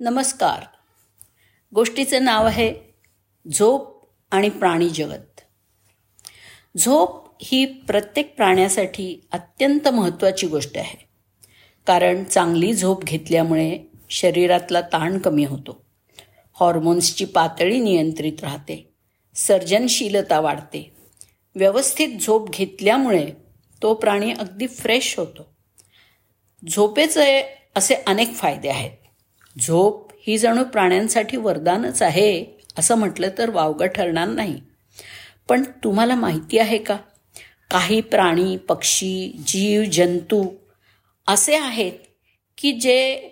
नमस्कार. गोष्टीचं नाव आहे झोप आणि प्राणी जगत. झोप ही प्रत्येक प्राण्यासाठी अत्यंत महत्त्वाची गोष्ट आहे. कारण चांगली झोप घेतल्यामुळे शरीरातला ताण कमी होतो. हॉर्मोन्सची पातळी नियंत्रित राहते. सर्जनशीलता वाढते. व्यवस्थित झोप घेतल्यामुळे तो प्राणी अगदी फ्रेश होतो. झोपेचे असे अनेक फायदे आहेत. झोप ही जणू प्राण्यांसाठी वरदानच आहे असं म्हटलं तर वावगं ठरणार नाही. पण तुम्हाला माहिती आहे का? काही प्राणी पक्षी जीव जंतू असे आहेत की जे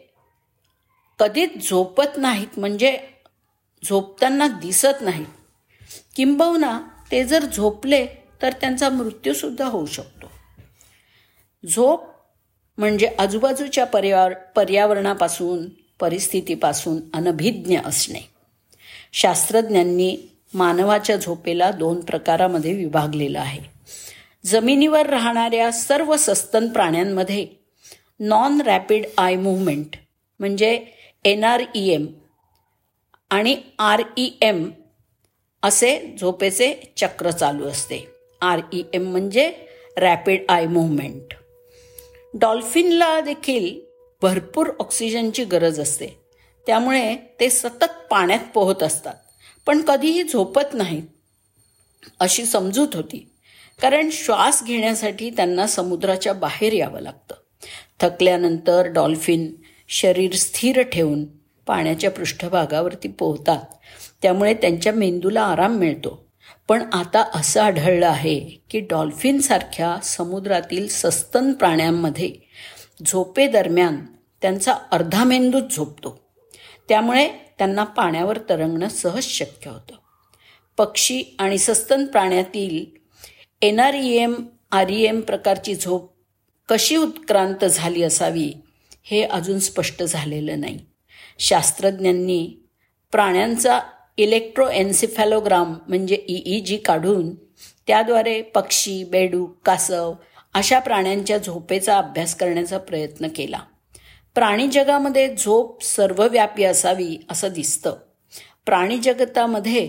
कधीच झोपत नाहीत म्हणजे झोपताना दिसत नाहीत. किंबहुना ते जर झोपले तर त्यांचा मृत्यूसुद्धा होऊ शकतो. झोप म्हणजे आजूबाजूच्या पर्यावर पर्यावरणापासून परिस्थितीपासून अनभिज्ञ असणे. शास्त्रज्ञांनी मानवाच्या झोपेला दोन प्रकारामध्ये विभागलेलं आहे. जमिनीवर राहणाऱ्या सर्व सस्तन प्राण्यांमध्ये नॉन रॅपिड आय मुवमेंट म्हणजे एन आर ई एम आणि आर ई एम असे झोपेचे चक्र चालू असते. आर ई एम म्हणजे रॅपिड आय मुवमेंट डॉल्फिनला देखील भरपूर ऑक्सिजनची गरज असते. त्यामुळे ते सतत पाण्यात पोहत असतात. पण कधीही झोपत नाहीत अशी समजूत होती. कारण श्वास घेण्यासाठी त्यांना समुद्राच्या बाहेर यावं लागतं. थकल्यानंतर डॉल्फिन शरीर स्थिर ठेवून पाण्याच्या पृष्ठभागावरती पोहतात. त्यामुळे त्यांच्या मेंदूला आराम मिळतो. पण आता असं आढळलं आहे की डॉल्फिनसारख्या समुद्रातील सस्तन प्राण्यांमध्ये झोपेदरम्यान त्यांचा अर्धा मेंदूच झोपतो. त्यामुळे त्यांना पाण्यावर तरंगणं सहज शक्य होतं. पक्षी आणि सस्तन प्राण्यातील N R E M R E M प्रकारची झोप कशी उत्क्रांत झाली असावी हे अजून स्पष्ट झालेलं नाही. शास्त्रज्ञांनी प्राण्यांचा इलेक्ट्रोएन्सिफॅलोग्राम म्हणजे ई जी काढून त्याद्वारे पक्षी बेडूक कासव अशा प्राण्यांच्या झोपेचा अभ्यास करण्याचा प्रयत्न केला. प्राणी जगामध्ये झोप सर्वव्यापी असावी असं दिसतं. प्राणी जगतामध्ये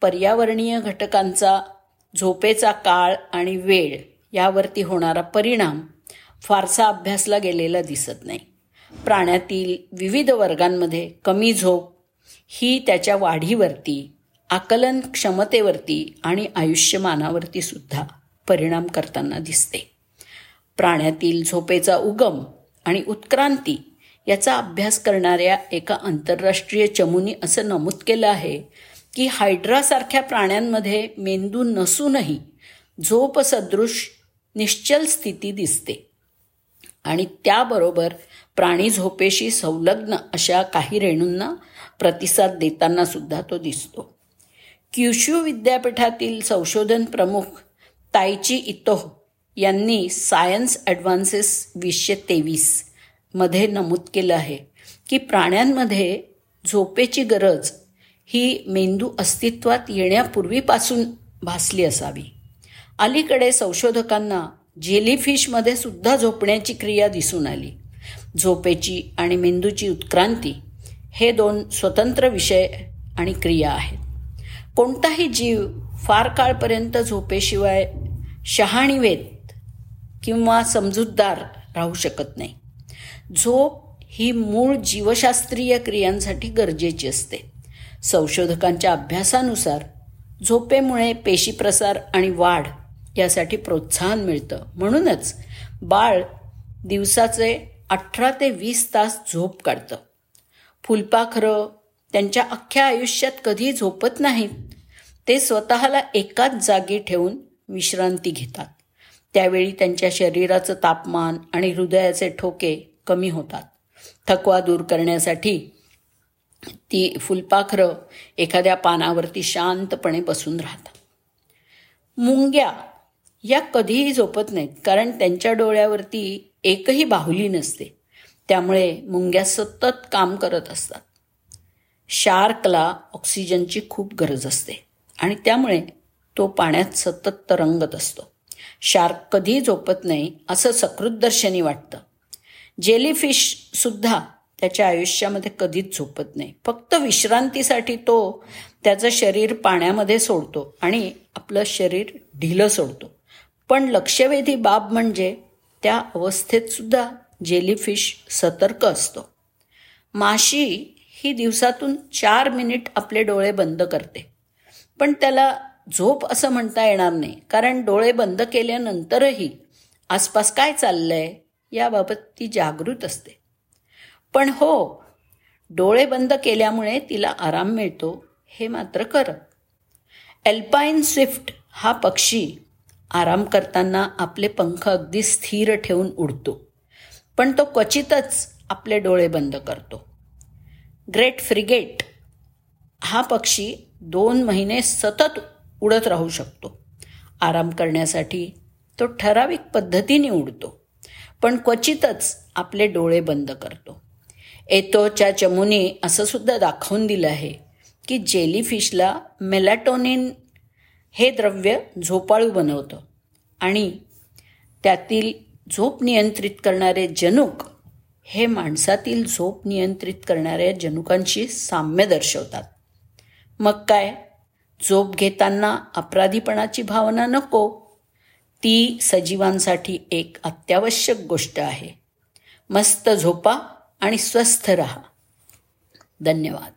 पर्यावरणीय घटकांचा झोपेचा काळ आणि वेळ यावरती होणारा परिणाम फारसा अभ्यासला गेलेला दिसत नाही. प्राण्यातील विविध वर्गांमध्ये कमी झोप ही त्याच्या वाढीवरती आकलन क्षमतेवरती आणि आयुष्यमानावरती सुद्धा परिणाम करताना दिसते. प्राण्यातील झोपेचा उगम आणि उत्क्रांती याचा अभ्यास करणाऱ्या एका आंतरराष्ट्रीय चमूनी असं नमूद केलं आहे की हायड्रासारख्या प्राण्यांमध्ये मेंदू नसूनही झोपसदृश निश्चल स्थिती दिसते. आणि त्याबरोबर प्राणी झोपेशी संलग्न अशा काही रेणूंना प्रतिसाद देताना सुद्धा तो दिसतो. क्युशू विद्यापीठातील संशोधन प्रमुख ताईची इतोह यांनी सायन्स ॲडव्हान्सेस वीसशे तेवीसमध्ये नमूद केलं आहे की प्राण्यांमध्ये झोपेची गरज ही मेंदू अस्तित्वात येण्यापूर्वीपासून भासली असावी. अलीकडे संशोधकांना जेलीफिशमध्ये सुद्धा झोपण्याची क्रिया दिसून आली. झोपेची आणि मेंदूची उत्क्रांती हे दोन स्वतंत्र विषय आणि क्रिया आहेत. कोणताही जीव फार काळपर्यंत झोपेशिवाय शहाणीवेत किंवा समजूतदार राहू शकत नाही. झोप ही मूळ जीवशास्त्रीय क्रियांसाठी गरजेची असते. संशोधकांच्या अभ्यासानुसार झोपेमुळे पेशीप्रसार आणि वाढ यासाठी प्रोत्साहन मिळतं. म्हणूनच बाळ दिवसाचे अठरा ते वीस तास झोप काढतं. फुलपाखरं त्यांच्या अख्ख्या आयुष्यात कधी झोपत नाहीत. ते स्वतःला एकाच जागी ठेवून विश्रांती घेतात. त्यावेळी त्यांच्या शरीराचं तापमान आणि हृदयाचे ठोके कमी होतात. थकवा दूर करण्यासाठी ती फुलपाखरं एखाद्या पानावरती शांतपणे बसून राहतात. मुंग्या या कधीही झोपत नाहीत कारण त्यांच्या डोळ्यावरती एकही बाहुली नसते. त्यामुळे मुंग्या सतत काम करत असतात. शार्कला ऑक्सिजनची खूप गरज असते आणि त्यामुळे तो पाण्यात सतत तरंगत असतो. शार्क कधी झोपत नाही असं सकृतदर्शनी वाटतं. जेलीफिश सुद्धा त्याच्या आयुष्यामध्ये कधीच झोपत नाही. फक्त विश्रांतीसाठी तो त्याचं शरीर पाण्यामध्ये सोडतो आणि आपलं शरीर ढिलं सोडतो. पण लक्षवेधी बाब म्हणजे त्या अवस्थेत सुद्धा जेलीफिश सतर्क असतो. माशी ही दिवसातून चार मिनिट आपले डोळे बंद करते. पण त्याला झोप असं म्हणता येणार नाही. कारण डोळे बंद केल्यानंतरही आसपास काय चाललंय याबाबत ती जागृत असते. पण हो डोळे बंद केल्यामुळे तिला आराम मिळतो हे मात्र खरं. एल्पाईन स्विफ्ट हा पक्षी आराम करताना आपले पंख अगदी स्थिर ठेवून उडतो. पण तो क्वचितच आपले डोळे बंद करतो. ग्रेट फ्रिगेट हा पक्षी दोन महिने सतत उडत राहू शकतो. आराम करण्यासाठी तो ठराविक पद्धतीने उडतो पण क्वचितच आपले डोळे बंद करतो. एतोच्या चमूने असं सुद्धा दाखवून दिलं आहे की जेलीफिशला मेलॅटोनिन हे द्रव्य झोपाळू बनवतं आणि त्यातील झोप नियंत्रित करणारे जनुक हे माणसातील झोप नियंत्रित करणाऱ्या जनुकांशी साम्य दर्शवतात. मग काय? झोप घेताना अपराधीपणाची भावना नको. ती सजीवांसाठी एक अत्यावश्यक गोष्ट आहे. मस्त झोपा आणि स्वस्थ रहा. धन्यवाद.